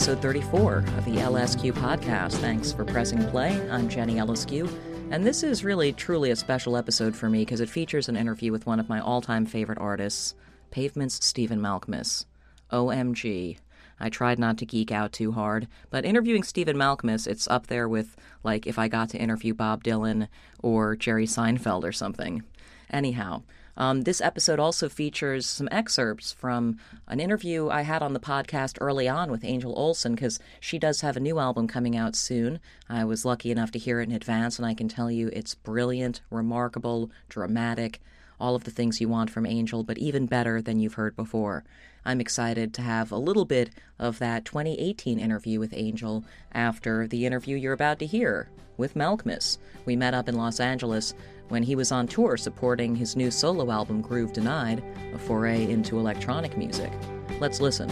Episode 34 of the LSQ podcast. Thanks for pressing play. I'm Jenny Eliscu, and this is really truly a special episode for me because it features an interview with one of my all time favorite artists, Pavement's Stephen Malkmus. OMG. I tried not to geek out too hard, but interviewing Stephen Malkmus, it's up there with, like, if I got to interview Bob Dylan or Jerry Seinfeld or something. Anyhow, um, this episode also features some excerpts from an interview I had on the podcast early on with Angel Olsen because she does have a new album coming out soon. I was lucky enough to hear it in advance, and I can tell you it's brilliant, remarkable, dramatic, all of the things you want from Angel, but even better than you've heard before. I'm excited to have a little bit of that 2018 interview with Angel after the interview you're about to hear with Malkmus. We met up in Los Angeles when he was on tour supporting his new solo album Groove Denied, a foray into electronic music. Let's listen.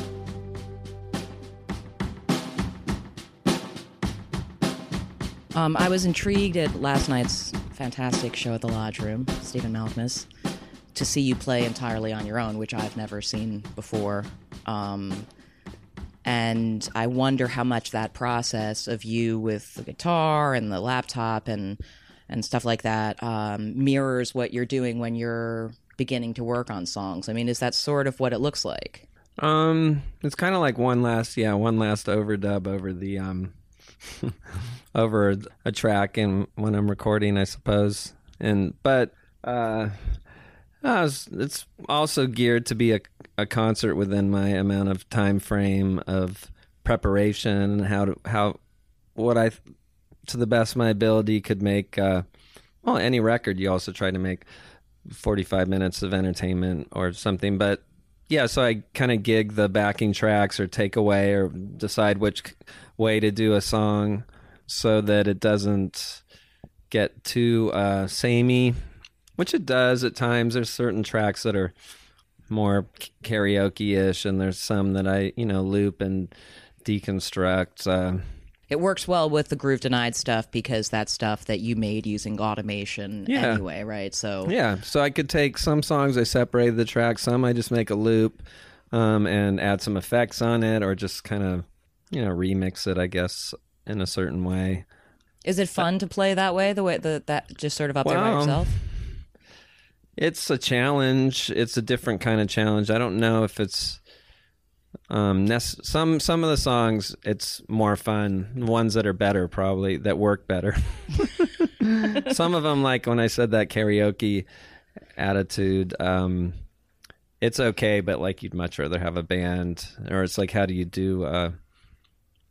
Um, I was intrigued at last night's fantastic show at the Lodge Room, Stephen Malkmus, to see you play entirely on your own, which I've never seen before. Um, and I wonder how much that process of you with the guitar and the laptop and and stuff like that um, mirrors what you're doing when you're beginning to work on songs. I mean, is that sort of what it looks like? Um, it's kind of like one last, yeah, one last overdub over the um, over a track, and when I'm recording, I suppose. And but uh, uh, it's, also geared to be a a concert within my amount of time frame of preparation and how to how what I to the best of my ability could make uh, well any record. You also try to make 45 minutes of entertainment or something but yeah so i kind of gig the backing tracks or take away or decide which way to do a song so that it doesn't get too uh, samey which it does at times. There's certain tracks that are more karaoke-ish and there's some that i you know loop and deconstruct uh, It works well with the Groove Denied stuff because that's stuff that you made using automation Yeah. anyway, right? So Yeah, so I could take some songs, I separated the track. Some I just make a loop um, and add some effects on it, or just kind of, you know, remix it, I guess, in a certain way. is it fun to play that way? The way the, that just sort of up there by Well, yourself? It's a challenge. It's a different kind of challenge. I don't know if it's um some some of the songs it's more fun. Ones that are better probably that work better. Some of them like when i said that karaoke attitude um it's okay but like you'd much rather have a band or it's like how do you do uh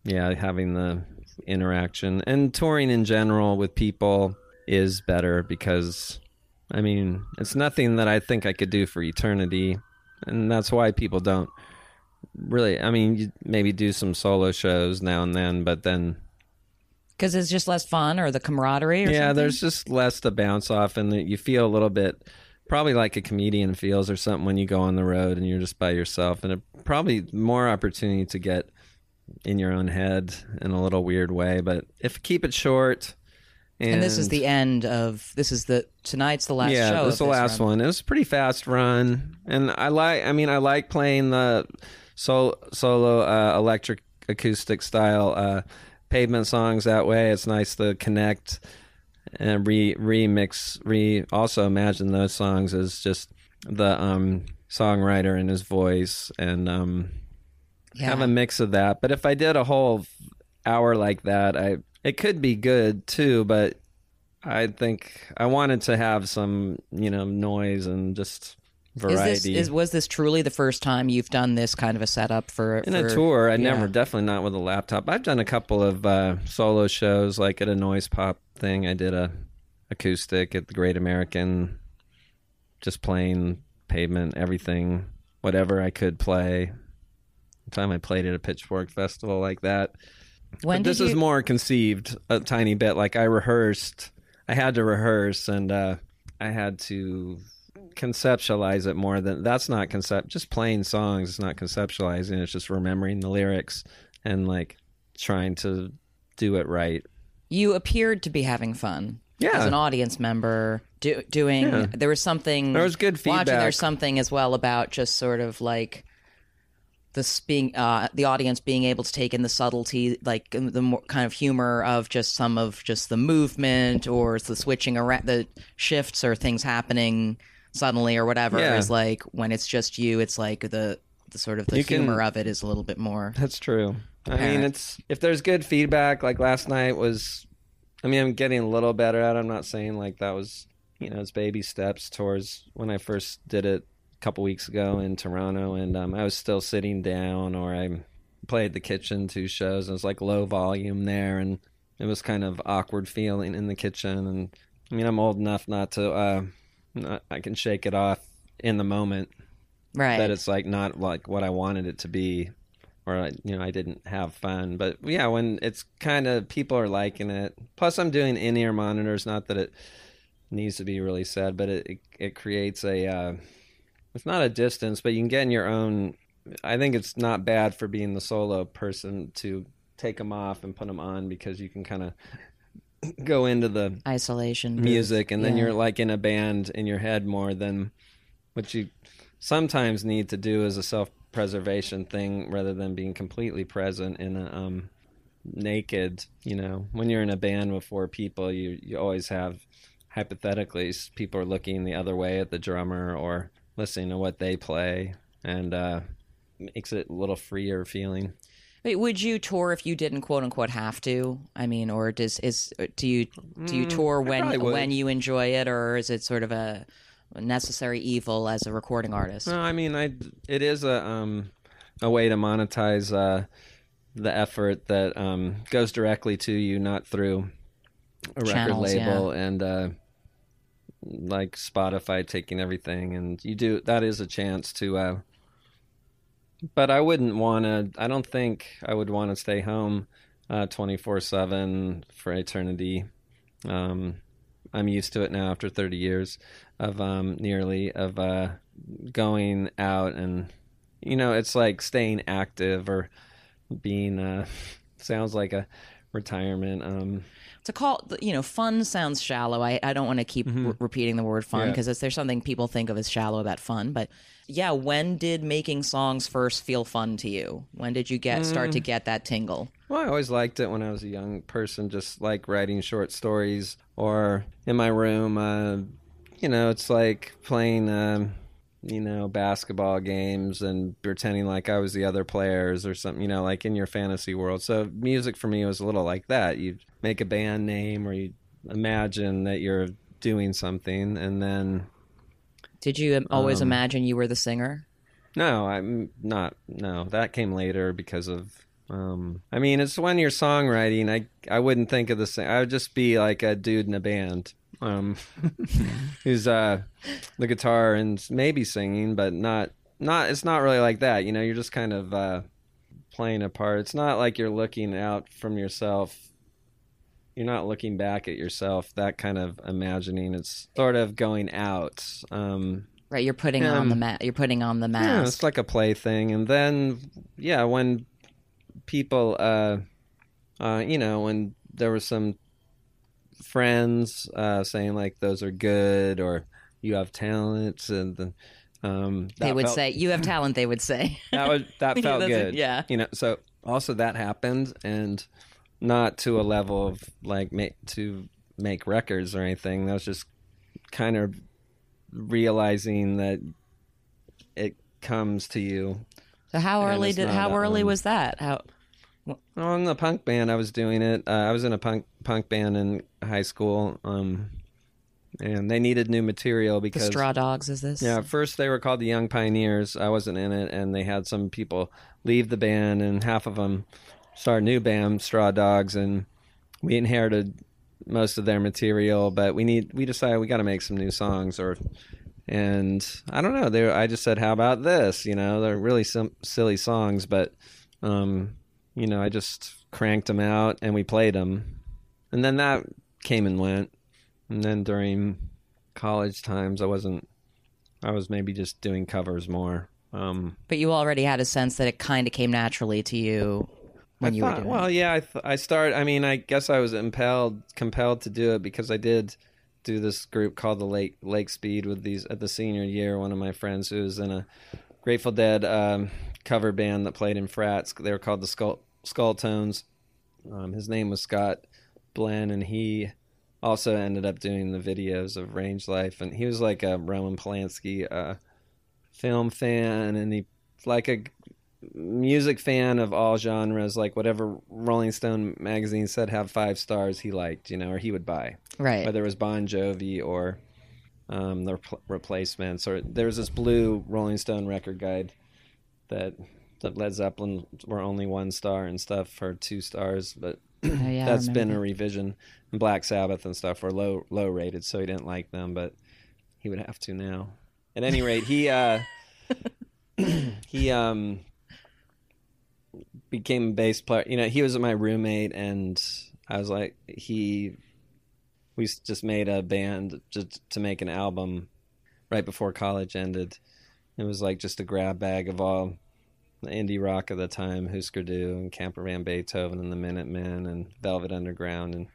yeah having the interaction. And touring in general with people is better because i mean it's nothing that i think i could do for eternity. And that's why people don't really i mean you maybe do some solo shows now and then but then Because it's just less fun or the camaraderie or yeah something? there's just less to bounce off and you feel a little bit probably like a comedian feels or something when you go on the road and you're just by yourself and it, probably more opportunity to get in your own head in a little weird way. But if keep it short. And, And this is the end of this is the tonight's the last yeah, show. this is the last run. one. It was a pretty fast run, and I like. I mean, I like playing the sol- solo uh, electric acoustic style uh, pavement songs that way. It's nice to connect and re remix. Re also imagine those songs as just the um, songwriter and his voice, and um, Yeah. have a mix of that. But if I did a whole hour like that, I it could be good too. But I think I wanted to have some, you know, noise and just Is this is was this truly the first time you've done this kind of a setup for in for, a tour, I yeah. never, definitely not with a laptop. I've done a couple of uh, solo shows, like at a noise pop thing. I did a acoustic at the Great American, just playing pavement, everything, whatever I could play. The time I played at a Pitchfork festival like that. When but this you, is more conceived a tiny bit. Like I rehearsed, I had to rehearse, and uh, I had to conceptualize it more than that's not concept. Just playing songs is not conceptualizing. It's just remembering the lyrics and like trying to do it right. you appeared to be having fun. Yeah. As an audience member, do, doing Yeah. there was something There was good Watching, feedback. there's something as well about just sort of like this being uh, the audience being able to take in the subtlety, like um, the more kind of humor of just some of just the movement or the switching around, the shifts or things happening suddenly or whatever. Yeah. Is like when it's just you, it's like the the sort of the You can- humor of it is a little bit more. That's true. I mean, it's if there's good feedback. Like last night was, I mean, I'm getting a little better at. it. I'm not saying like that was, you know, it's baby steps towards when I first did it a couple weeks ago in Toronto, and um, I was still sitting down, or I played the kitchen two shows. And it was like low volume there, and it was kind of awkward feeling in the kitchen. And I mean, I'm old enough not to. uh I can shake it off in the moment Right. that it's like not like what I wanted it to be, or I- you know I didn't have fun. But yeah, when it's kind of people are liking it. Plus, I'm doing in ear monitors. Not that it needs to be really said, but it it, it creates a. Uh, it's not a distance, but you can get in your own. I think it's not bad for being the solo person to take them off and put them on because you can kind of go into the Isolation. music and then Yeah. you're like in a band in your head more than what you sometimes need to do as a self-preservation thing rather than being completely present in a um naked you know when you're in a band with four people you you always have hypothetically people are looking the other way at the drummer or listening to what they play and uh makes it a little freer feeling would you tour if you didn't quote unquote have to? I mean, or does is do you do you tour Mm, when when you enjoy it, or is it sort of a necessary evil as a recording artist? No, I mean, I it is a um a way to monetize uh the effort that um goes directly to you, not through a record Channels, label and uh like Spotify taking everything, and you do that is a chance to. uh But I wouldn't want to. I don't think I would want to stay home twenty four seven for eternity. Um, I'm used to it now after 30 years of um, nearly of uh, going out and you know it's like staying active or being uh, sounds like a retirement. Um, to call you know fun sounds shallow i, I don't want to keep re- repeating the word fun Yeah. because there's something people think of as shallow about fun but yeah when did making songs first feel fun to you when did you get start to get that tingle Well, I always liked it when I was a young person, just like writing short stories or in my room. Uh, you know, it's like playing, um, you know, basketball games and pretending like I was the other players or something, you know, like in your fantasy world. So music for me was a little like that. You make a band name or you imagine that you're doing something and then did you always Um, imagine you were the singer No, I'm not. No, that came later because of. Um, I mean, it's when you're songwriting. I I wouldn't think of the same. I would just be like a dude in a band, um, who's uh, the guitar and maybe singing, but not not. It's not really like that. You know, you're just kind of uh, playing a part. It's not like you're looking out from yourself. You're not looking back at yourself. That kind of imagining. It's sort of going out. Um, right you're putting on Um, the ma- you're putting on the yeah, mask it's like a play thing. And then, yeah, when people, uh, uh, you know, when there were some friends uh, saying like those are good or you have talents, and then um, They would felt- say, "You have talent." They would say. that was that felt good. yeah. you know. So also that happened, and not to a level of like ma- to make records or anything. That was just kind of realizing that it comes to you. So how early did? How early um, was that? How? Well, in the punk band, I was doing it. Uh, I was in a punk punk band in high school, um, and they needed new material because The because Straw Dogs is this? Yeah, first they were called the Young Pioneers. I wasn't in it, and they had some people leave the band, and half of them a new band, Straw Dogs, and we inherited most of their material. But we need, we decided we got to make some new songs, or and I don't know. They, I just said, how about this? You know, they're really sim- silly songs, but um, you know, I just cranked them out, and we played them, and then that came and went, and then during college times, I wasn't. I was maybe just doing covers more. Um, But you already had a sense that it kind of came naturally to you when I you thought, were doing. well, it. yeah, I, th- I start. I mean, I guess I was impelled, compelled to do it because I did do this group called the Lake Lake Speed with these at the senior year. One of my friends who was in a Grateful Dead um, cover band that played in frats. They were called the Skull Skull Tones. Um, his name was Scott Blen, and he also ended up doing the videos of Range Life. And he was like a Roman Polanski uh, film fan, and he like a music fan of all genres. Like whatever Rolling Stone magazine said have five stars, he liked, you know, or he would buy right. whether it was Bon Jovi or um, the Repl- Replacements, or there was this blue Rolling Stone record guide that that Led Zeppelin were only one star and stuff for two stars, but Oh, yeah, that's been a revision. And Black Sabbath and stuff were low low rated, so he didn't like them, but he would have to now. At any rate, he uh, he um became a bass player. You know, he was my roommate, and I was like, he. We just made a band just to make an album right before college ended. It was like just a grab bag of all the indie rock of the time, Husker Du and Camper Van Beethoven and the Minutemen and Velvet Underground and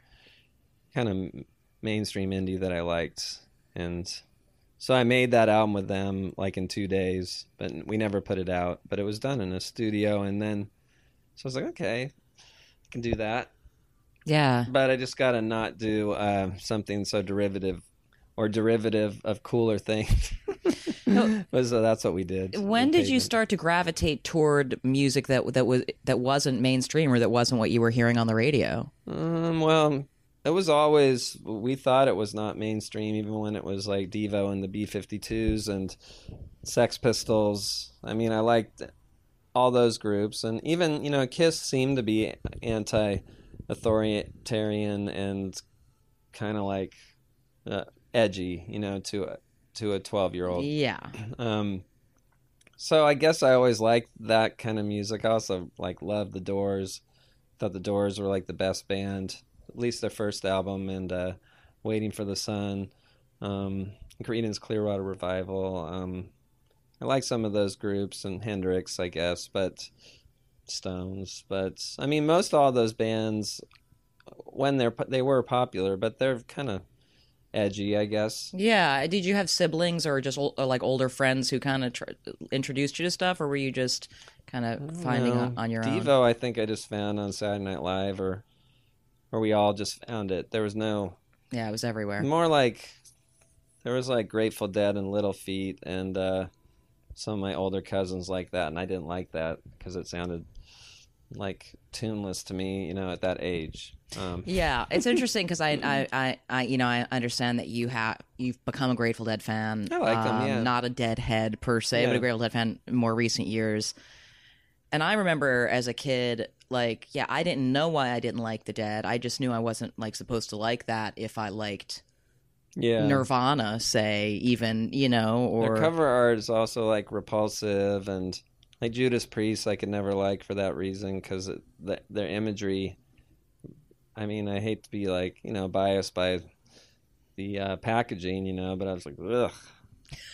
kind of mainstream indie that I liked. And so I made that album with them like in two days, but we never put it out. But it was done in a studio, and then so I was like, okay, I can do that. yeah. But I just gotta not do uh, something so derivative or derivative of cooler things. So that's what we did. When did you start to gravitate toward music that that was that wasn't mainstream or that wasn't what you were hearing on the radio? Um, well, it was always we thought it was not mainstream, even when it was like Devo and the B52s and Sex Pistols. I mean, I liked all those groups, and even you know, Kiss seemed to be anti-authoritarian and kind of like uh, edgy, you know, to a to a twelve-year-old. Yeah. Um, so I guess I always liked that kind of music. I also like loved the Doors. Thought the Doors were like the best band, at least their first album, and uh, Waiting for the Sun, um, Creedence Clearwater Revival. Um, I like some of those groups and Hendrix, I guess, but Stones. But I mean, most all those bands when they're they were popular, but they're kind of edgy, I guess. Yeah. Did you have siblings or just or like older friends who kind of tr- introduced you to stuff, or were you just kind of finding No. on, your own? Devo, I think I just found on Saturday Night Live, or or we all just found it. There was no Yeah, it was everywhere. more like there was like Grateful Dead and Little Feat, and uh, some of my older cousins like that, and I didn't like that because it sounded like tuneless to me, you know, at that age. Um, Yeah, it's interesting because I, I, I, I, you know, I understand that you have you've become a Grateful Dead fan. I like them, um, yeah. Not a Deadhead per se, but a Grateful Dead fan in more recent years. And I remember as a kid, like, yeah, I didn't know why I didn't like the Dead. I just knew I wasn't like supposed to like that if I liked yeah, Nirvana, say, even you know, or Their cover art is also like repulsive and like Judas Priest. I could never like for that reason because the, their imagery. I mean, I hate to be like you know biased by the uh, packaging, you know, but I was like, ugh,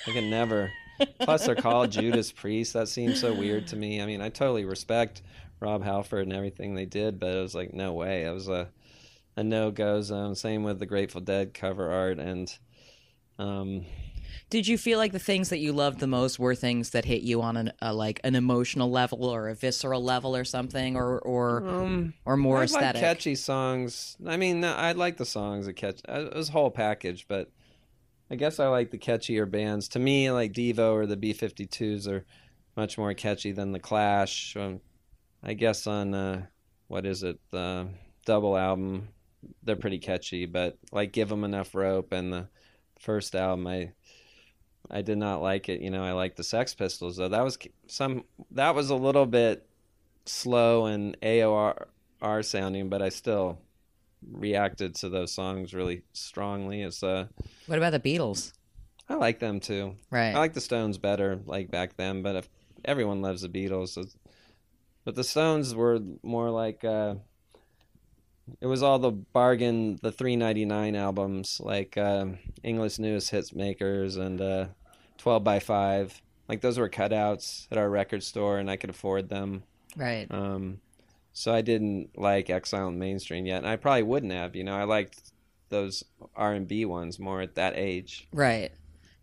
I could never. Plus, they're called Judas Priest. That seems so weird to me. I mean, I totally respect Rob Halford and everything they did, but it was like no way. It was a a no go zone. Same with the Grateful Dead cover art and. Um, Did you feel like the things that you loved the most were things that hit you on an, a like an emotional level or a visceral level or something, or or or more I aesthetic? like catchy songs. I mean, I like the songs that catch. uh, It was a whole package, but I guess I like the catchier bands. To me, like Devo or the B52s are much more catchy than the Clash. Um, I guess on uh, what is it, the double album, they're pretty catchy. But like, give them enough rope, and the first album, I I did not like it. You know, I like the Sex Pistols though. That was some. That was a little bit slow and AOR sounding, but I still reacted to those songs really strongly. It's uh, What about the Beatles? I like them too. Right. I like the Stones better, like back then. But if everyone loves the Beatles, it's- but the Stones were more like uh, it was all the bargain, the three ninety nine albums, like uh, England's Newest Hits Makers and uh, Twelve by Five. Like those were cutouts at our record store, and I could afford them. Right. Um, so I didn't like Exile on Main Street yet, and I probably wouldn't have. You know, I liked those R and B ones more at that age. Right.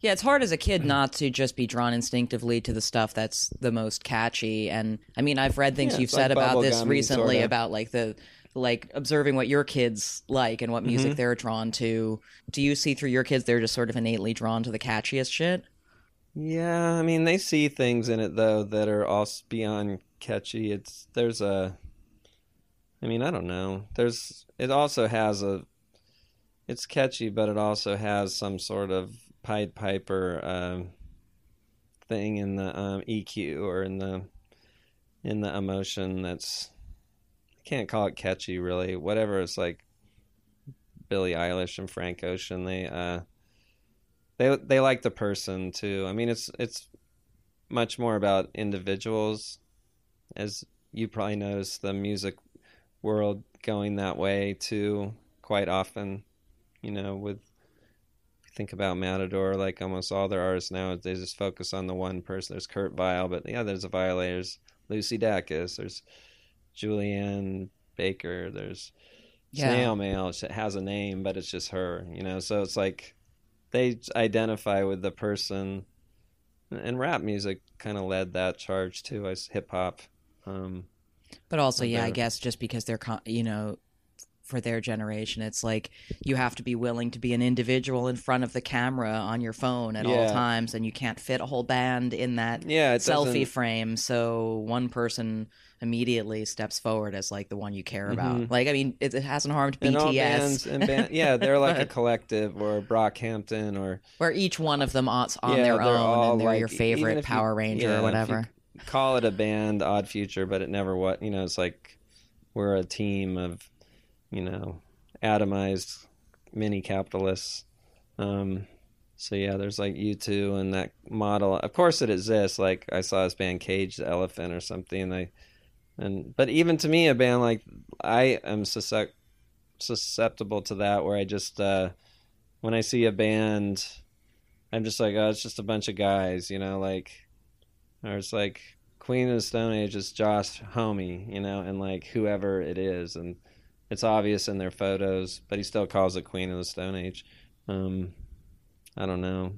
Yeah, it's hard as a kid not to just be drawn instinctively to the stuff that's the most catchy. And I mean, I've read things Yeah, you've it's like said about this recently sorta. about like the like observing what your kids like and what music Mm-hmm. they're drawn to. Do you see through your kids they're just sort of innately drawn to the catchiest shit? Yeah, I mean they see things in it though that are also beyond catchy. It's there's a I mean, I don't know. There's it also has a it's catchy, but it also has some sort of Pied Piper um, thing in the um, EQ or in the in the emotion that's can't call it catchy really. Whatever it's like Billie Eilish and Frank Ocean, they uh they they like the person too. I mean, it's it's much more about individuals, as you probably notice the music world going that way too quite often. You know, with think about Matador, like almost all their artists now, they just focus on the one person. There's Kurt Vile, but yeah, there's a Violators, Lucy Dacus, there's Julien Baker, there's Yeah. Snail Mail. It has a name, but it's just her. You know, so it's like they identify with the person, and rap music kind of led that charge too, as hip hop. Um, But also, yeah, I guess just because they're, you know, for their generation, it's like you have to be willing to be an individual in front of the camera on your phone at all times, and you can't fit a whole band in that Yeah, selfie doesn't- frame. So one person immediately steps forward as like the one you care about. Like, I mean, it, it hasn't harmed Mm-hmm. and BTS, bands and band, yeah, they're like a collective or Brockhampton or where each one of them on, on yeah, their own, and they're like, your favorite if you- Power Ranger yeah, or whatever. call it a band, Odd Future, but it never what you know. It's like we're a team of you know atomized mini capitalists. Um, so yeah, there's like you two and that model. Of course, it exists. Like I saw this band Cage the Elephant or something. And and but even to me, a band like I am suscep- susceptible to that, where I just uh, when I see a band, I'm just like, oh, it's just a bunch of guys, you know, like or it's like Queen of the Stone Age is Josh Homme, you know, and like whoever it is, and it's obvious in their photos, but he still calls it Queen of the Stone Age. Um, I don't know.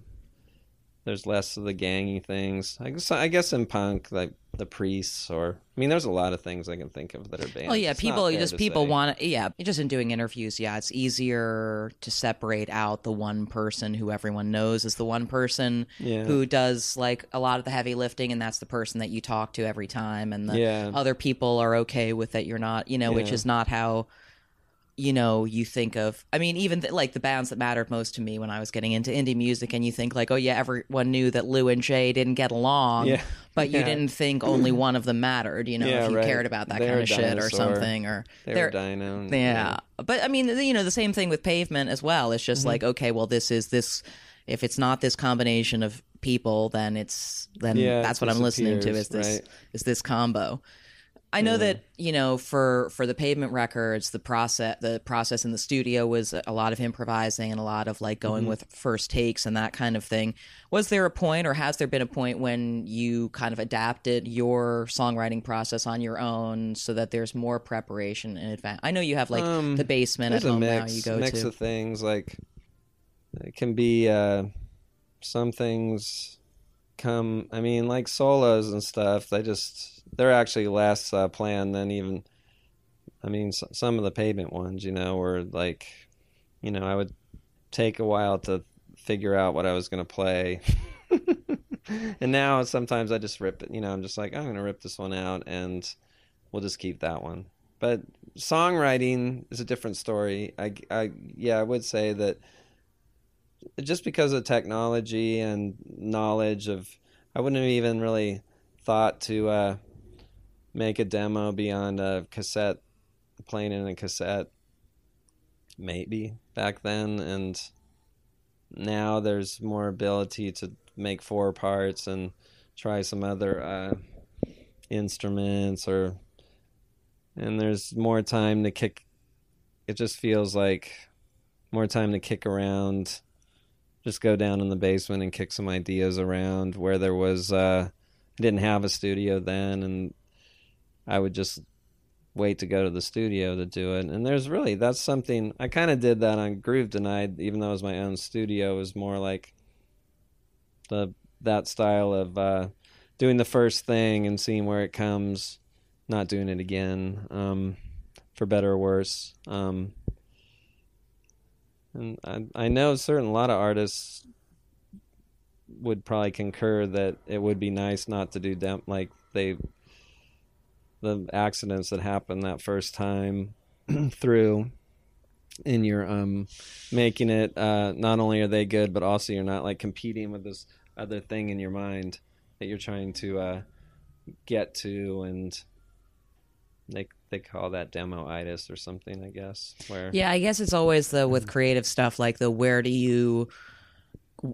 There's less of the gangy things. I guess I guess in punk, like the priests, or I mean, there's a lot of things I can think of that are bands. Oh yeah, It's people just people say. want. Yeah, just in doing interviews, yeah, it's easier to separate out the one person who everyone knows is the one person Yeah. who does like a lot of the heavy lifting, and that's the person that you talk to every time, and the Yeah. other people are okay with that. You're not, you know, which is not how you know you think of i mean even th- like the bands that mattered most to me when i was getting into indie music and you think like oh yeah everyone knew that lou and jay didn't get along Yeah. but you Yeah. didn't think only one of them mattered you know Yeah, if you right. cared about that They're kind of shit or something or They they're- were Dino. yeah. But I mean, you know, the same thing with pavement as well. It's Mm-hmm. just like, okay, well, this is this. If it's not this combination of people, then it's then that's what I'm listening to. Is this right. is this combo? I know that you know for for the pavement records, the process the process in the studio was a lot of improvising and a lot of like going with first takes and that kind of thing. Was there a point, or has there been a point when you kind of adapted your songwriting process on your own so that there's more preparation in advance? I know you have like the basement at Um, a home mix, now you go mix to. of things. Like it can be uh, some things come. I mean, like solos and stuff. They just they're actually less uh, planned than even. I mean, some of the pavement ones, you know, were like, you know, I would take a while to figure out what I was going to play. and now sometimes I just rip it. You know, I'm just like, I'm going to rip this one out, and we'll just keep that one. But songwriting is a different story. I, I, yeah, I would say that just because of technology and knowledge of, I wouldn't have even really thought to uh, make a demo beyond a cassette, playing in a cassette, maybe back then, and now there's more ability to make four parts and try some other uh, instruments or and there's more time to kick it just feels like more time to kick around just go down in the basement and kick some ideas around where there was uh didn't have a studio then and I would just wait to go to the studio to do it and there's really that's something I kind of did that on Groove Denied even though it was my own studio it was more like the that style of uh doing the first thing and seeing where it comes not doing it again, um, for better or worse. Um, and I, I know certain a lot of artists would probably concur that it would be nice not to do dem- like they the accidents that happened that first time through in your um making it uh not only are they good but also you're not like competing with this other thing in your mind that you're trying to uh get to and they they call that demo itis or something i guess where Yeah, I guess it's always the Mm-hmm. with creative stuff like the where do you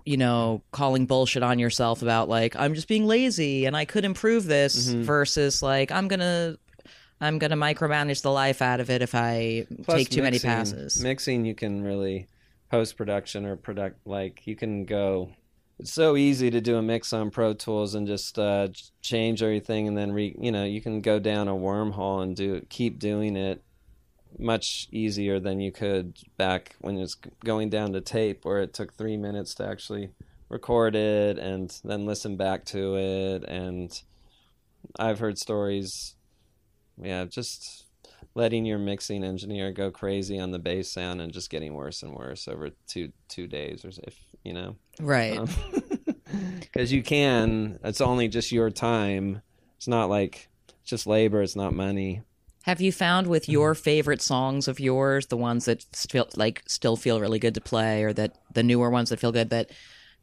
you know calling bullshit on yourself about like I'm just being lazy and I could improve this Mm-hmm. versus like I'm to I'm to micromanage the life out of it if I Plus take too many passes. Mixing, you can really post production or product like you can go. It's so easy to do a mix on Pro Tools and just uh, change everything, and then re you know you can go down a wormhole and do keep doing it much easier than you could back when it was going down to tape, where it took three minutes to actually record it and then listen back to it. And I've heard stories, yeah, just letting your mixing engineer go crazy on the bass sound and just getting worse and worse over two two days or if you know right. because you can it's only just your time it's not like it's just labor it's not money Have you found with your favorite songs of yours, the ones that still like still feel really good to play, or that the newer ones that feel good, that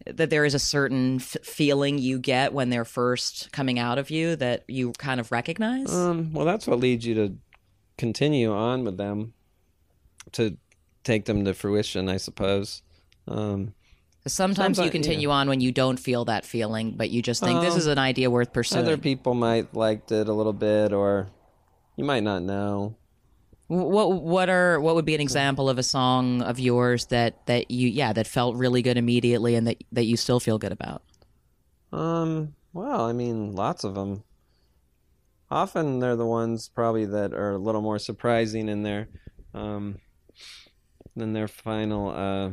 that there is a certain f- feeling you get when they're first coming out of you that you kind of recognize? um well that's what leads you to continue on with them to take them to fruition i suppose um 'Cause Sometimes you continue on when you don't feel that feeling, but you just think this Oh. is an idea worth pursuing. other people might liked it a little bit or you might not know What what are what would be an example of a song of yours that that you yeah that felt really good immediately and that that you still feel good about? Um, well, I mean, lots of them. Often they're the ones probably that are a little more surprising in their um than their final uh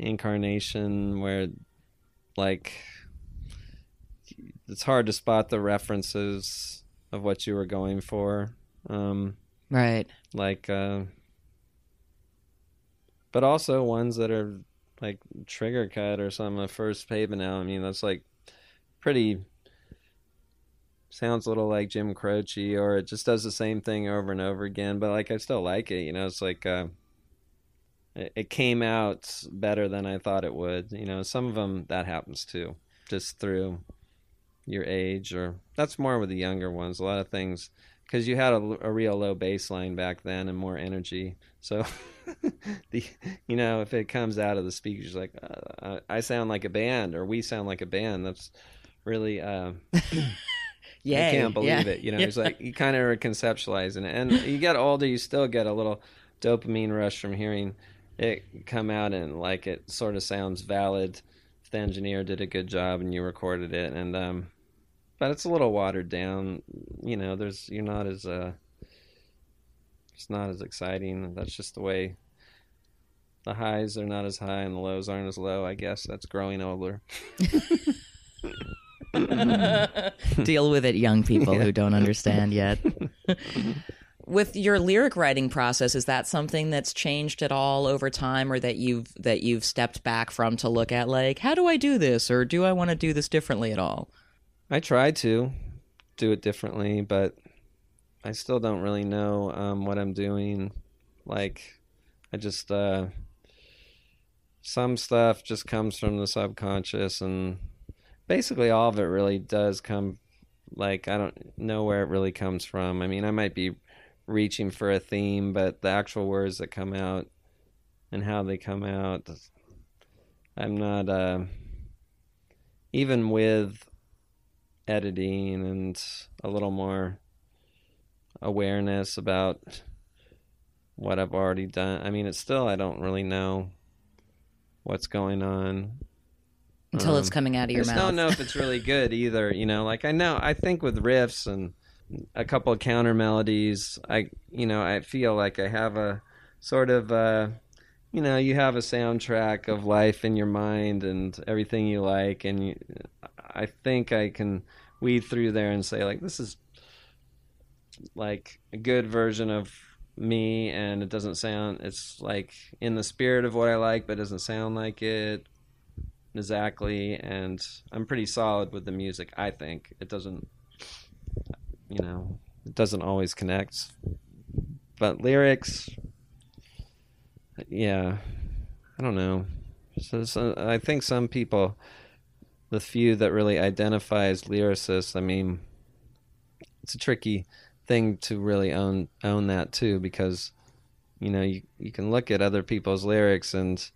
incarnation where like it's hard to spot the references of what you were going for. Um Right. like uh but also ones that are like trigger cut or something a first pavement out i mean that's like pretty sounds a little like jim croce or it just does the same thing over and over again but like i still like it you know it's like uh it, it came out better than i thought it would you know some of them that happens too just through your age or that's more with the younger ones a lot of things because you had a, a real low baseline back then and more energy. So, the you know if it comes out of the speakers like uh, I sound like a band or we sound like a band, that's really uh, Yay, you can't believe yeah. it. You know, it's like you kind of are conceptualizing it, and you get older, you still get a little dopamine rush from hearing it come out, and like it sort of sounds valid. If the engineer did a good job and you recorded it, and um, but it's a little watered down. You know, there's you're not as uh, it's not as exciting. That's just the way. The highs are not as high and the lows aren't as low. I guess that's growing older. Deal with it, young people who don't understand yet. With your lyric writing process, is that something that's changed at all over time, or that you've that you've stepped back from to look at, like, how do I do this, or do I want to do this differently at all? I try to do it differently, but I still don't really know um, what I'm doing. Like, I just uh, some stuff just comes from the subconscious, and basically all of it really does come. Like, I don't know where it really comes from. I mean, I might be reaching for a theme, but the actual words that come out and how they come out, I'm not. Uh, even with editing and a little more awareness about what I've already done. I mean, it's still I don't really know what's going on Until it's Um, coming out of I your just mouth. I don't know if it's really good either. You know, like I know I think with riffs and a couple of counter melodies, I you know I feel like I have a sort of uh, you know you have a soundtrack of life in your mind and everything you like, and you, I think I can weed through there and say like this is like a good version of me and it doesn't sound it's like in the spirit of what I like but doesn't sound like it exactly and i'm pretty solid with the music i think. It doesn't you know it doesn't always connect. But lyrics yeah i don't know. So, so i think some people the few that really identify as lyricists i mean it's a tricky thing to really own own that too because you know you you can look at other people's lyrics and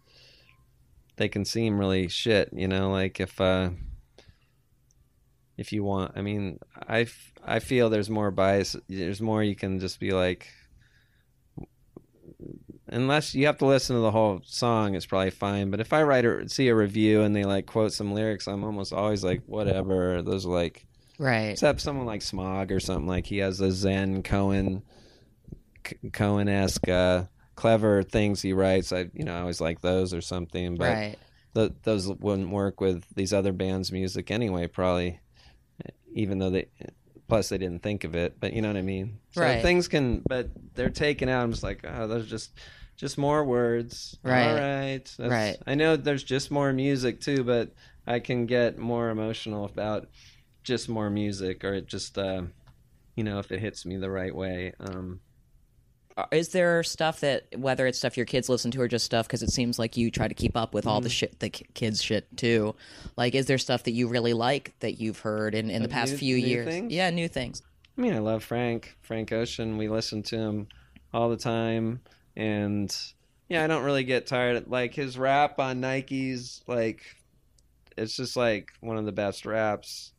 they can seem really shit, you know, like if uh if you want. I mean, I f- I feel there's more bias there's more you can just be like unless you have to listen to the whole song it's probably fine. But if i write or see a review and they like quote some lyrics i'm almost always like whatever. Those are like right. except someone like smog or something like he has a zen cohen cohen-esque uh, clever things he writes. I you know i always like those or something. But right. th- those wouldn't work with these other bands music anyway probably even though they plus they didn't think of it but you know what i mean so Right. things can but they're taken out i'm just like oh those are just just more words Right. all right Right. i know there's just more music too but i can get more emotional about just more music or it just uh you know if it hits me the right way um Is there stuff that whether it's stuff your kids listen to or just stuff because it seems like you try to keep up with all Mm. the shit the ki- kids shit too? Like, is there stuff that you really like that you've heard in, in the past new- few new years? things? Yeah, new things. I mean, I love Frank, Frank Ocean. We listen to him all the time, and yeah, I don't really get tired. Like his rap on Nikes, like it's just like one of the best raps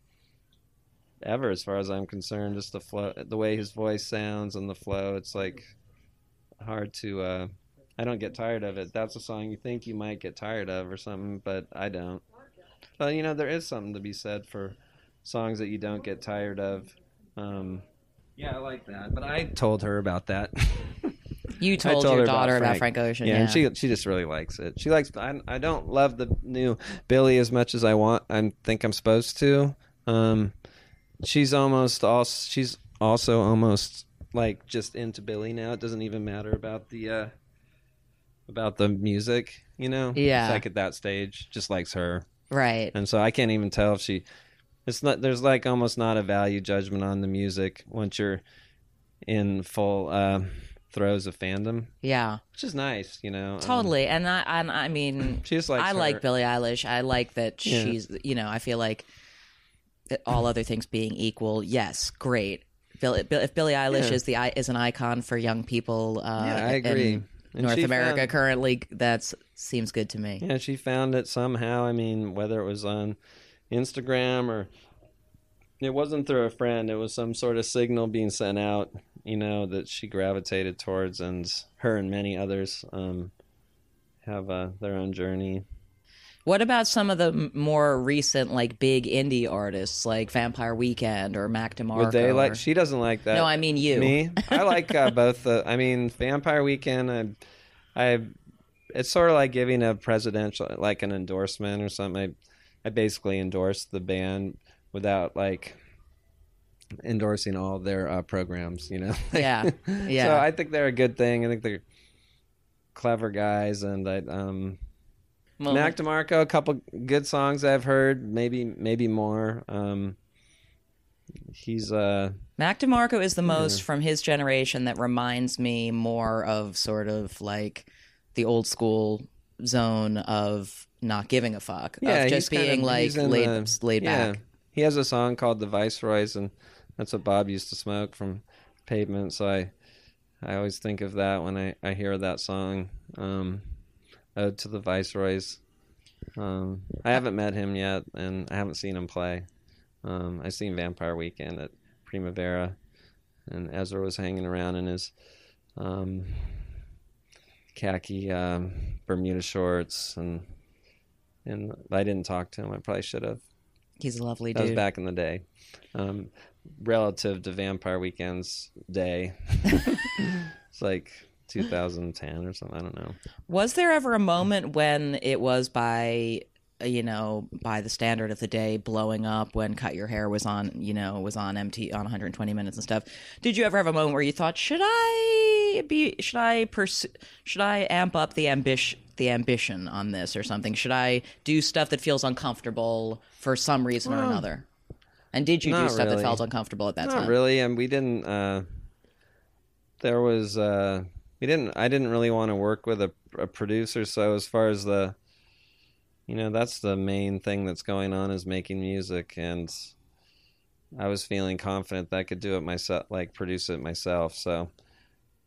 ever, as far as I'm concerned. Just the flow, the way his voice sounds, and the flow. It's like hard to. uh I don't get tired of it. That's a song you think you might get tired of or something, but I don't. Well, you know, there is something to be said for songs that you don't get tired of. Um, yeah, I like that. But I told her about that. You told, told your her daughter about Frank, Ocean. Yeah, and she she just really likes it. She likes. I, I don't love the new Billie as much as I want. I think I'm supposed to. Um, she's almost all. She's also almost like just into Billie now. It doesn't even matter about the uh, about the music. You know. Yeah. It's like at that stage, just likes her right. and so I can't even tell if she. It's not. There's like almost not a value judgment on the music once you're in full uh, throes of fandom, Yeah, which is nice, you know. Um, totally. And I, and I mean, she just likes. I her. like Billie Eilish. I like that Yeah. she's, you know, I feel like all other things being equal, yes, great. If Billie Eilish Yeah. is the is an icon for young people, uh, Yeah, I agree. And North America found- currently, that seems good to me. Yeah, she found it somehow. I mean, whether it was on Instagram or it wasn't through a friend. It was some sort of signal being sent out, you know, that she gravitated towards, and her and many others um, have uh, their own journey. What about some of the more recent, like big indie artists, like Vampire Weekend or Mac DeMarco? Would they like? or- She doesn't like that. No, I mean you. Me, I like uh, both. The I mean, Vampire Weekend. I, I, it's sort of like giving a presidential, like an endorsement or something. I, I basically endorsed the band without like endorsing all their uh, programs. You know. Yeah, yeah. So I think they're a good thing. I think they're clever guys, and I um. Well, Mac DeMarco, a couple good songs I've heard, maybe maybe more. Um, he's uh Mac DeMarco is the most from his generation that reminds me more of sort of like the old school zone of not giving a fuck, yeah, of just he's kind being of- like laid the- laid yeah. back. He has a song called "The Viceroys," and that's what Bob used to smoke from Pavement. So I I always think of that when I I hear that song. Um, Ode to the Viceroys. Um, I haven't met him yet, and I haven't seen him play. Um, I seen Vampire Weekend at Primavera, and Ezra was hanging around in his um, khaki um, Bermuda shorts, and and I didn't talk to him. I probably should have. He's a lovely That was dude. back in the day, um, relative to Vampire Weekend's day. it's like 2010 or something. I don't know. Was there ever a moment when it was by you know by the standard of the day blowing up when cut your hair was on you know was on mt on 120 minutes and stuff did you ever have a moment where you thought should i be should i pursue should i amp up the ambition the ambition on this or something should i do stuff that feels uncomfortable for some reason or another and did you do stuff that felt uncomfortable at that Not time really, and we didn't. Uh, there was uh, we didn't. I didn't really want to work with a, a producer. So as far as the, you know, that's the main thing that's going on is making music, and I was feeling confident that I could do it myself, like produce it myself. So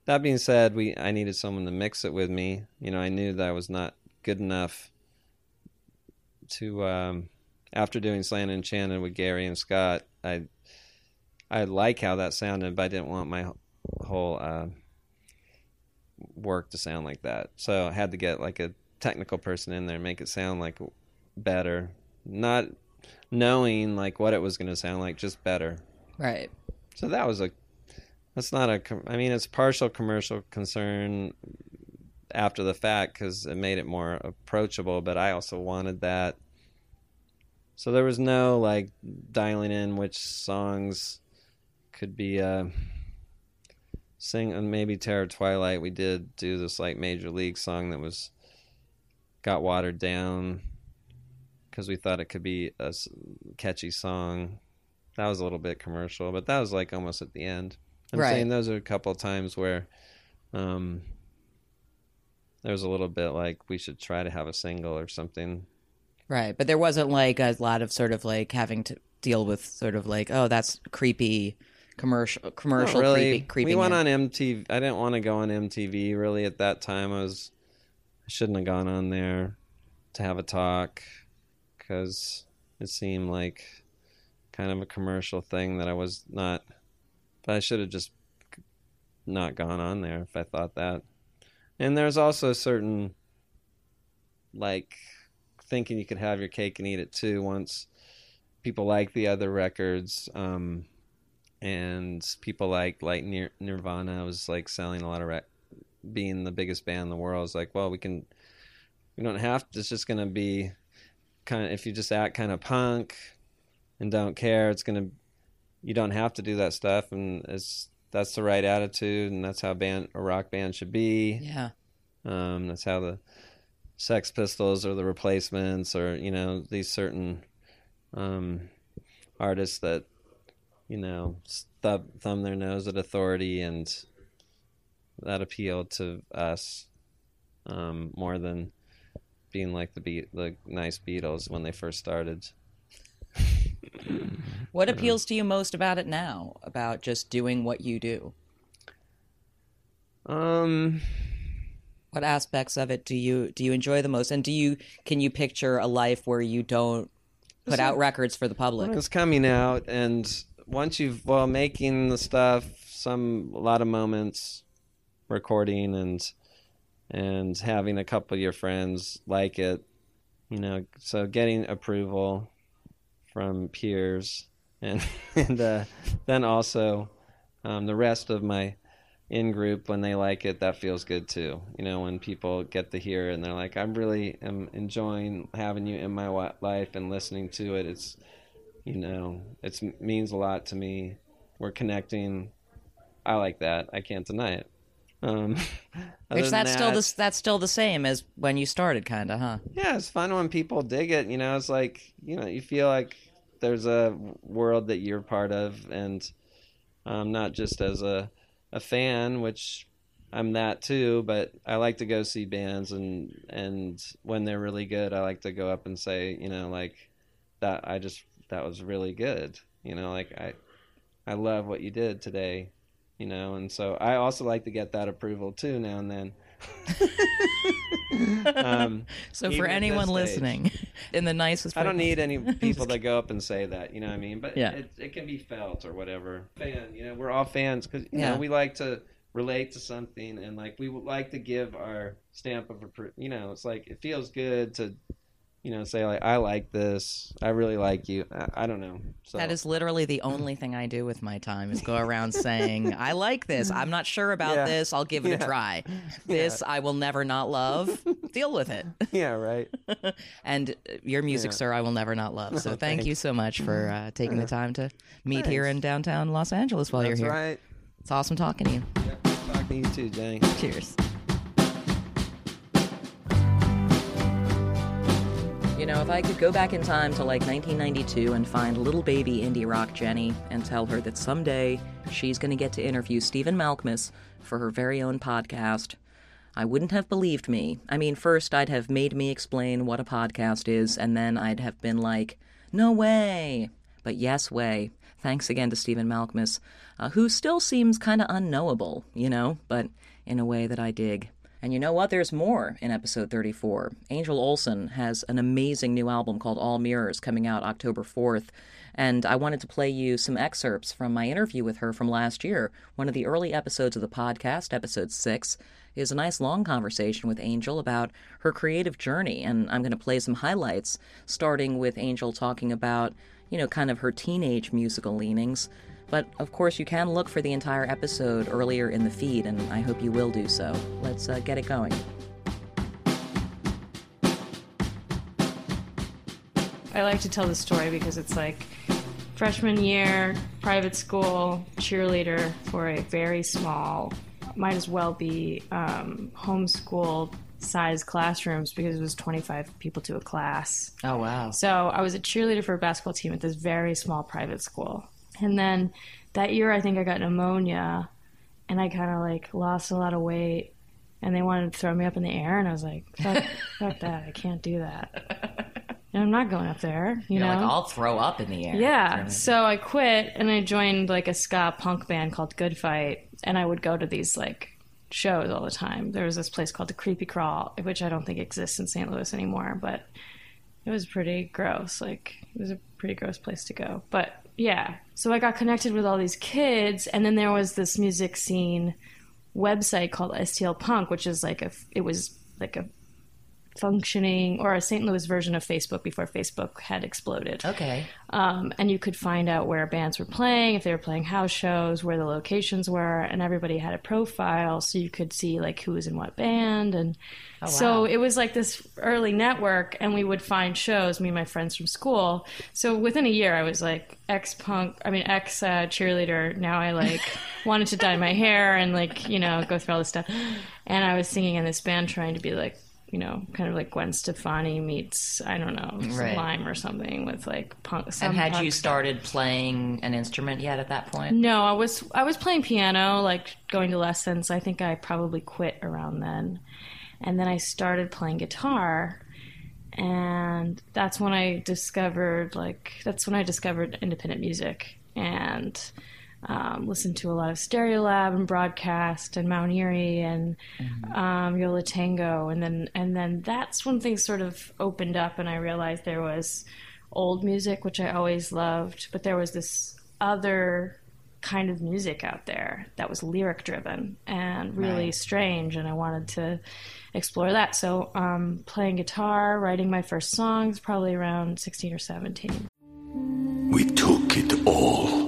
that being said, we I needed someone to mix it with me. You know, I knew that I was not good enough to. Um, after doing Slanted and Enchanted with Gary and Scott, I I like how that sounded, but I didn't want my whole uh, work to sound like that. So I had to get like a technical person in there and make it sound like better, not knowing like what it was going to sound like, just better. right So that was a that's not a i mean it's partial commercial concern after the fact because it made it more approachable, but I also wanted that. So there was no like dialing in which songs could be uh sing and maybe Terror Twilight we did do this like major league song that was got watered down because we thought it could be a catchy song that was a little bit commercial, but that was like almost at the end. I'm Right. saying those are a couple of times where um, there was a little bit like we should try to have a single or something. Right, but there wasn't like a lot of sort of like having to deal with sort of like oh that's creepy commercial commercial Not really. creepy we went on MTV. I didn't want to go on MTV really at that time. I was I shouldn't have gone on there to have a talk because it seemed like kind of a commercial thing that I was not. But I should have just not gone on there if I thought that. And there's also a certain like thinking you could have your cake and eat it too once people like the other records um and people like like Nir- Nirvana was like selling a lot of rec- being the biggest band in the world. Is like well we can we don't have to it's just gonna be kind of if you just act kind of punk and don't care it's gonna you don't have to do that stuff and it's that's the right attitude and that's how band a rock band should be. Yeah, um, that's how the Sex Pistols or the Replacements or you know these certain um, artists that you know stub, thumb their nose at authority and that appealed to us um, more than being like the Be- the nice Beatles when they first started. what appeals to you most about it now? About just doing what you do. Um, What aspects of it do you do you enjoy the most? And do you can you picture a life where you don't put out records for the public. It's coming out, and once you've well making the stuff, some a lot of moments, recording and and having a couple of your friends like it, you know, so getting approval from peers, and and uh, then also um, the rest of my in group when they like it that feels good too. You know when people get to hear it and they're like i really am enjoying having you in my life and listening to it. It's you know it means a lot to me we're connecting i like that i can't deny it um Which that's still the that's still the same as when you started, kind of, huh? yeah, it's fun when people dig it. You know, it's like you know, you feel like there's a world that you're part of, and um, not just as a a fan, which I'm that too. But I like to go see bands, and and when they're really good, I like to go up and say, you know, like that. I just that was really good. You know, like I I love what you did today. You know, and so I also like to get that approval too now and then. um, So for anyone stage. listening, in the nicest, I don't need any people that go up and say that, you know what I mean? But Yeah. it, it can be felt or whatever. Fan, you know, we're all fans because you Yeah. know we like to relate to something and like we would like to give our stamp of approval. You know, it's like it feels good to, you know, say like I like this, I really like you. I, I don't know. So That is literally the only thing I do with my time is go around saying, I like this. I'm not sure about Yeah. this. I'll give it a Yeah. try. This I will never not love. Deal with it. yeah, right. And uh, your music, sir, I will never not love. So thank you so much for uh, taking the time to meet here in downtown Los Angeles while That's you're here. right. It's awesome talking to you. Yeah, talk to you too, Jenny. Cheers. Know, if I could go back in time to like 1992 and find little baby indie rock Jenny and tell her that someday she's going to get to interview Stephen Malkmus for her very own podcast, I wouldn't have believed me. I mean, first I'd have made me explain what a podcast is, and then I'd have been like, no way. But yes, way. Thanks again to Stephen Malkmus, uh, who still seems kind of unknowable, you know, but in a way that I dig. And you know what? There's more in episode 34. Angel Olsen has an amazing new album called All Mirrors coming out October 4th. And I wanted to play you some excerpts from my interview with her from last year. One of the early episodes of the podcast, episode 6, is a nice long conversation with Angel about her creative journey. And I'm going to play some highlights, starting with Angel talking about, you know, kind of her teenage musical leanings. But of course, you can look for the entire episode earlier in the feed, and I hope you will do so. Let's uh, get it going. I like to tell the story because it's like freshman year, private school, cheerleader for a very small, might as well be um, homeschool size classrooms because it was 25 people to a class. Oh, wow. So I was a cheerleader for a basketball team at this very small private school. And then that year, I think I got pneumonia and I kind of like lost a lot of weight. And they wanted to throw me up in the air, and I was like, fuck, fuck that. I can't do that. And I'm not going up there, you know? Like, I'll throw up in the air. Yeah. So I quit and I joined like a ska punk band called Good Fight, and I would go to these like shows all the time. There was this place called the Creepy Crawl, which I don't think exists in St. Louis anymore, but it was pretty gross. Like it was a pretty gross place to go. But yeah, so I got connected with all these kids, and then there was this music scene website called STL Punk, which is like a it was like a functioning or a St. Louis version of Facebook before Facebook had exploded. Okay. Um, and you could find out where bands were playing, if they were playing house shows, where the locations were, and everybody had a profile, so you could see like who was in what band, and so it was like this early network, and we would find shows. Me and my friends from school. So within a year, I was like ex punk, I mean ex uh, cheerleader. Now I like wanted to dye my hair and like you know go through all this stuff, and I was singing in this band trying to be like you know, kind of like Gwen Stefani meets I don't know Right. Sublime or something with like punk. Some And had punk you stuff. started playing an instrument yet at that point? No, I was I was playing piano, like going to lessons. I think I probably quit around then, and then I started playing guitar, and that's when I discovered like that's when I discovered independent music and um, listened to a lot of Stereolab and Broadcast and Mount Eerie and um, Yo La Tengo, and then and then that's when things sort of opened up, and I realized there was old music, which I always loved, but there was this other kind of music out there that was lyric driven and really Right. strange, and I wanted to explore that. So, um, playing guitar, writing my first songs, probably around 16 or 17. We took it all.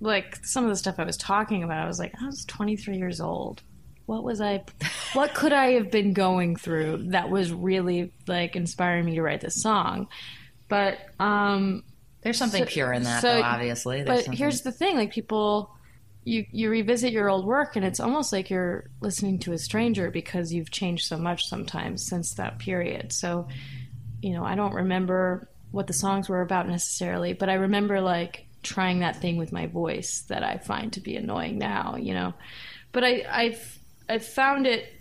Like some of the stuff I was talking about, I was like, I was 23 years old. What was I, what could I have been going through that was really like inspiring me to write this song? But, um, There's something So- pure in that, so- though. Obviously, There's but something- here's the thing like people, you, you revisit your old work and it's almost like you're listening to a stranger because you've changed so much sometimes since that period. So, you know, I don't remember what the songs were about necessarily, but I remember like trying that thing with my voice that I find to be annoying now, you know. But I I've I've found it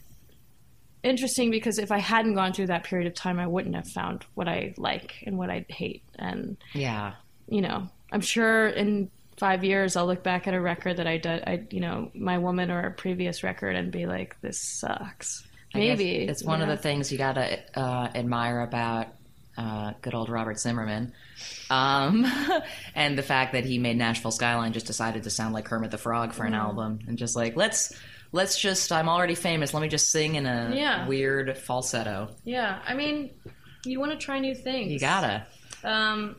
interesting because if I hadn't gone through that period of time I wouldn't have found what I like and what I hate and yeah. you know, I'm sure in five years I'll look back at a record that I did, I, you know, my woman or a previous record and be like, this sucks. Maybe it's one you of the things you gotta uh, admire about uh, good old Robert Zimmerman, um, and the fact that he made Nashville Skyline just decided to sound like Kermit the Frog for an Mm. album, and just like let's let's just I'm already famous, let me just sing in a Yeah. weird falsetto. Yeah, I mean, you want to try new things. You gotta. Um,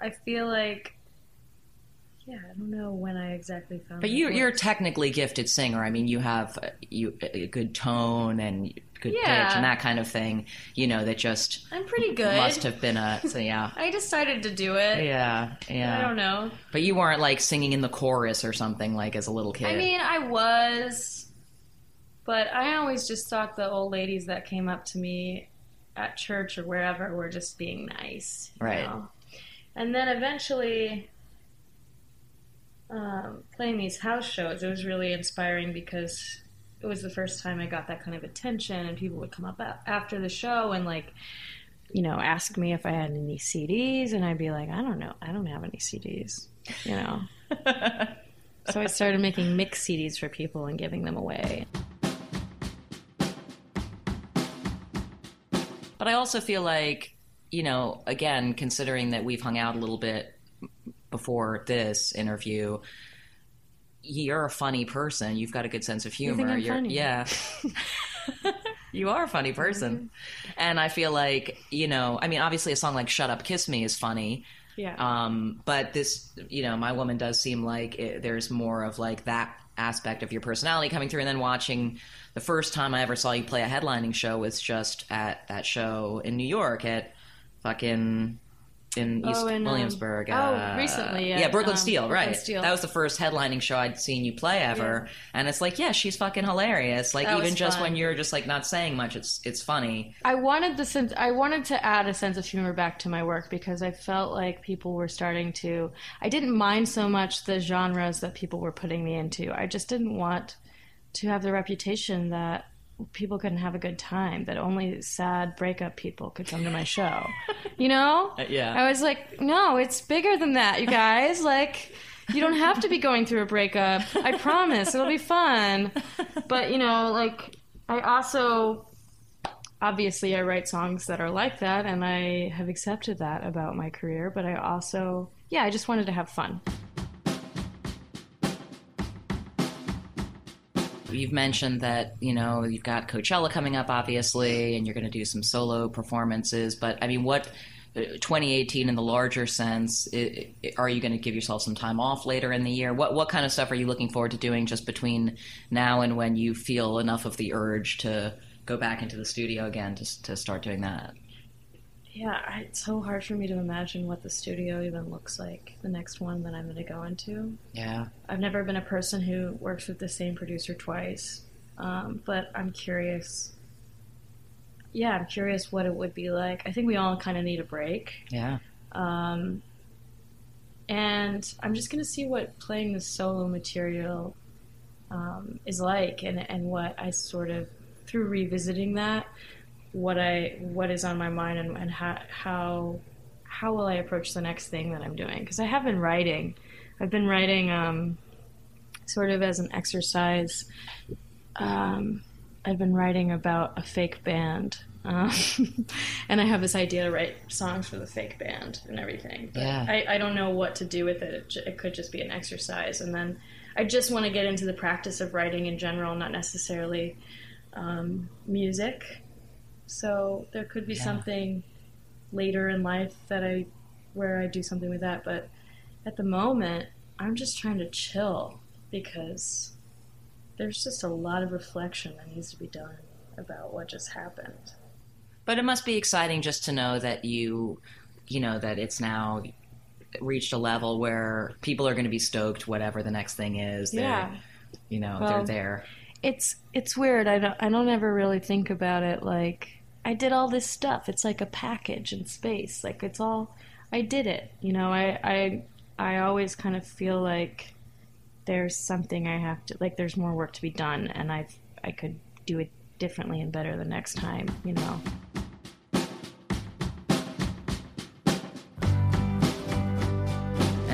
I feel like, yeah, I don't know when I exactly found. But you, you're a technically gifted singer. I mean, you have uh, you a good tone and good Yeah. pitch and that kind of thing. You know that just I'm pretty good. must have been a so yeah. I decided to do it. Yeah, yeah. I don't know. But you weren't like singing in the chorus or something like as a little kid. I mean, I was, but I always just thought the old ladies that came up to me at church or wherever were just being nice. you Right. know? And then eventually, um, playing these house shows, it was really inspiring because it was the first time I got that kind of attention, and people would come up after the show and like. You know, ask me if I had any CDs, and I'd be like, I don't know, I don't have any CDs. You know, so I started making mix CDs for people and giving them away. But I also feel like, you know, again, considering that we've hung out a little bit before this interview, you're a funny person. You've got a good sense of humor. you're, funny? Yeah. you are a funny person. And I feel like, you know, I mean, obviously a song like Shut Up, Kiss Me is funny. Yeah. Um, but this, you know, my woman does seem like it, there's more of like that aspect of your personality coming through. And then watching the first time I ever saw you play a headlining show was just at that show in New York at fucking in East Oh, in, um, Williamsburg. oh, uh, recently yeah, at, Brooklyn um, Steel, Brooklyn right? Steel. That was the first headlining show I'd seen you play ever, and it's like, yeah, she's fucking hilarious. Like That even just when you're just like not saying much, it's it's funny. I wanted the sense. I wanted to add a sense of humor back to my work because I felt like people were starting to. I didn't mind so much the genres that people were putting me into. I just didn't want to have the reputation that people couldn't have a good time. That only sad breakup people could come to my show. You know? Uh, yeah. I was like, no, it's bigger than that, you guys. Like. You don't have to be going through a breakup. I promise. It'll be fun. But, you know, like, I also obviously I write songs that are like that and I have accepted that about my career, but I also yeah, I just wanted to have fun. You've mentioned that you know you've got Coachella coming up, obviously, and you're going to do some solo performances. But I mean, what uh, 2018 in the larger sense? i i are you going to give yourself some time off later in the year? What what kind of stuff are you looking forward to doing just between now and when you feel enough of the urge to go back into the studio again to to start doing that? Yeah, it's so hard for me to imagine what the studio even looks like, the next one that I'm going to go into. Yeah, I've never been a person who works with the same producer twice, um, but I'm curious. yeah, I'm curious what it would be like. I think we all kind of need a break. Yeah. Um, and I'm just going to see what playing the solo material um, is like, and and what I sort of through revisiting that, what I what is on my mind, and, and how how how will I approach the next thing that I'm doing? Because I have been writing, I've been writing um, sort of as an exercise. Um, I've been writing about a fake band. Um, and I have this idea to write songs for the fake band and everything. But Yeah. I, I don't know what to do with it. It, it could just be an exercise. And then I just want to get into the practice of writing in general, not necessarily um, music. So there could be something later in life that I, where I do something with that. But at the moment, I'm just trying to chill because there's just a lot of reflection that needs to be done about what just happened. But it must be exciting just to know that you, you know, that it's now reached a level where people are going to be stoked, whatever the next thing is. They're, Yeah. You know, Well, they're there. It's it's weird. I don't I don't ever really think about it like I did all this stuff. It's like a package in space. Like it's all I did it. You know, I I I always kind of feel like there's something I have to like there's more work to be done and I I could do it differently and better the next time, you know.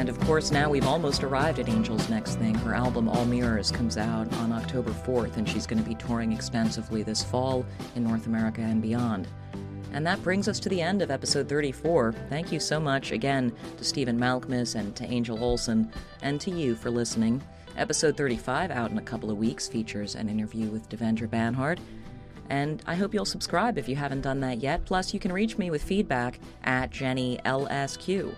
And of course, now we've almost arrived at Angel's next thing. Her album All Mirrors comes out on October 4th, and she's going to be touring extensively this fall in North America and beyond. And that brings us to the end of episode 34. Thank you so much again to Stephen Malkmus and to Angel Olsen, and to you for listening. Episode 35, out in a couple of weeks, features an interview with Devendra Banhart. And I hope you'll subscribe if you haven't done that yet. Plus, you can reach me with feedback at Jenny Eliscu.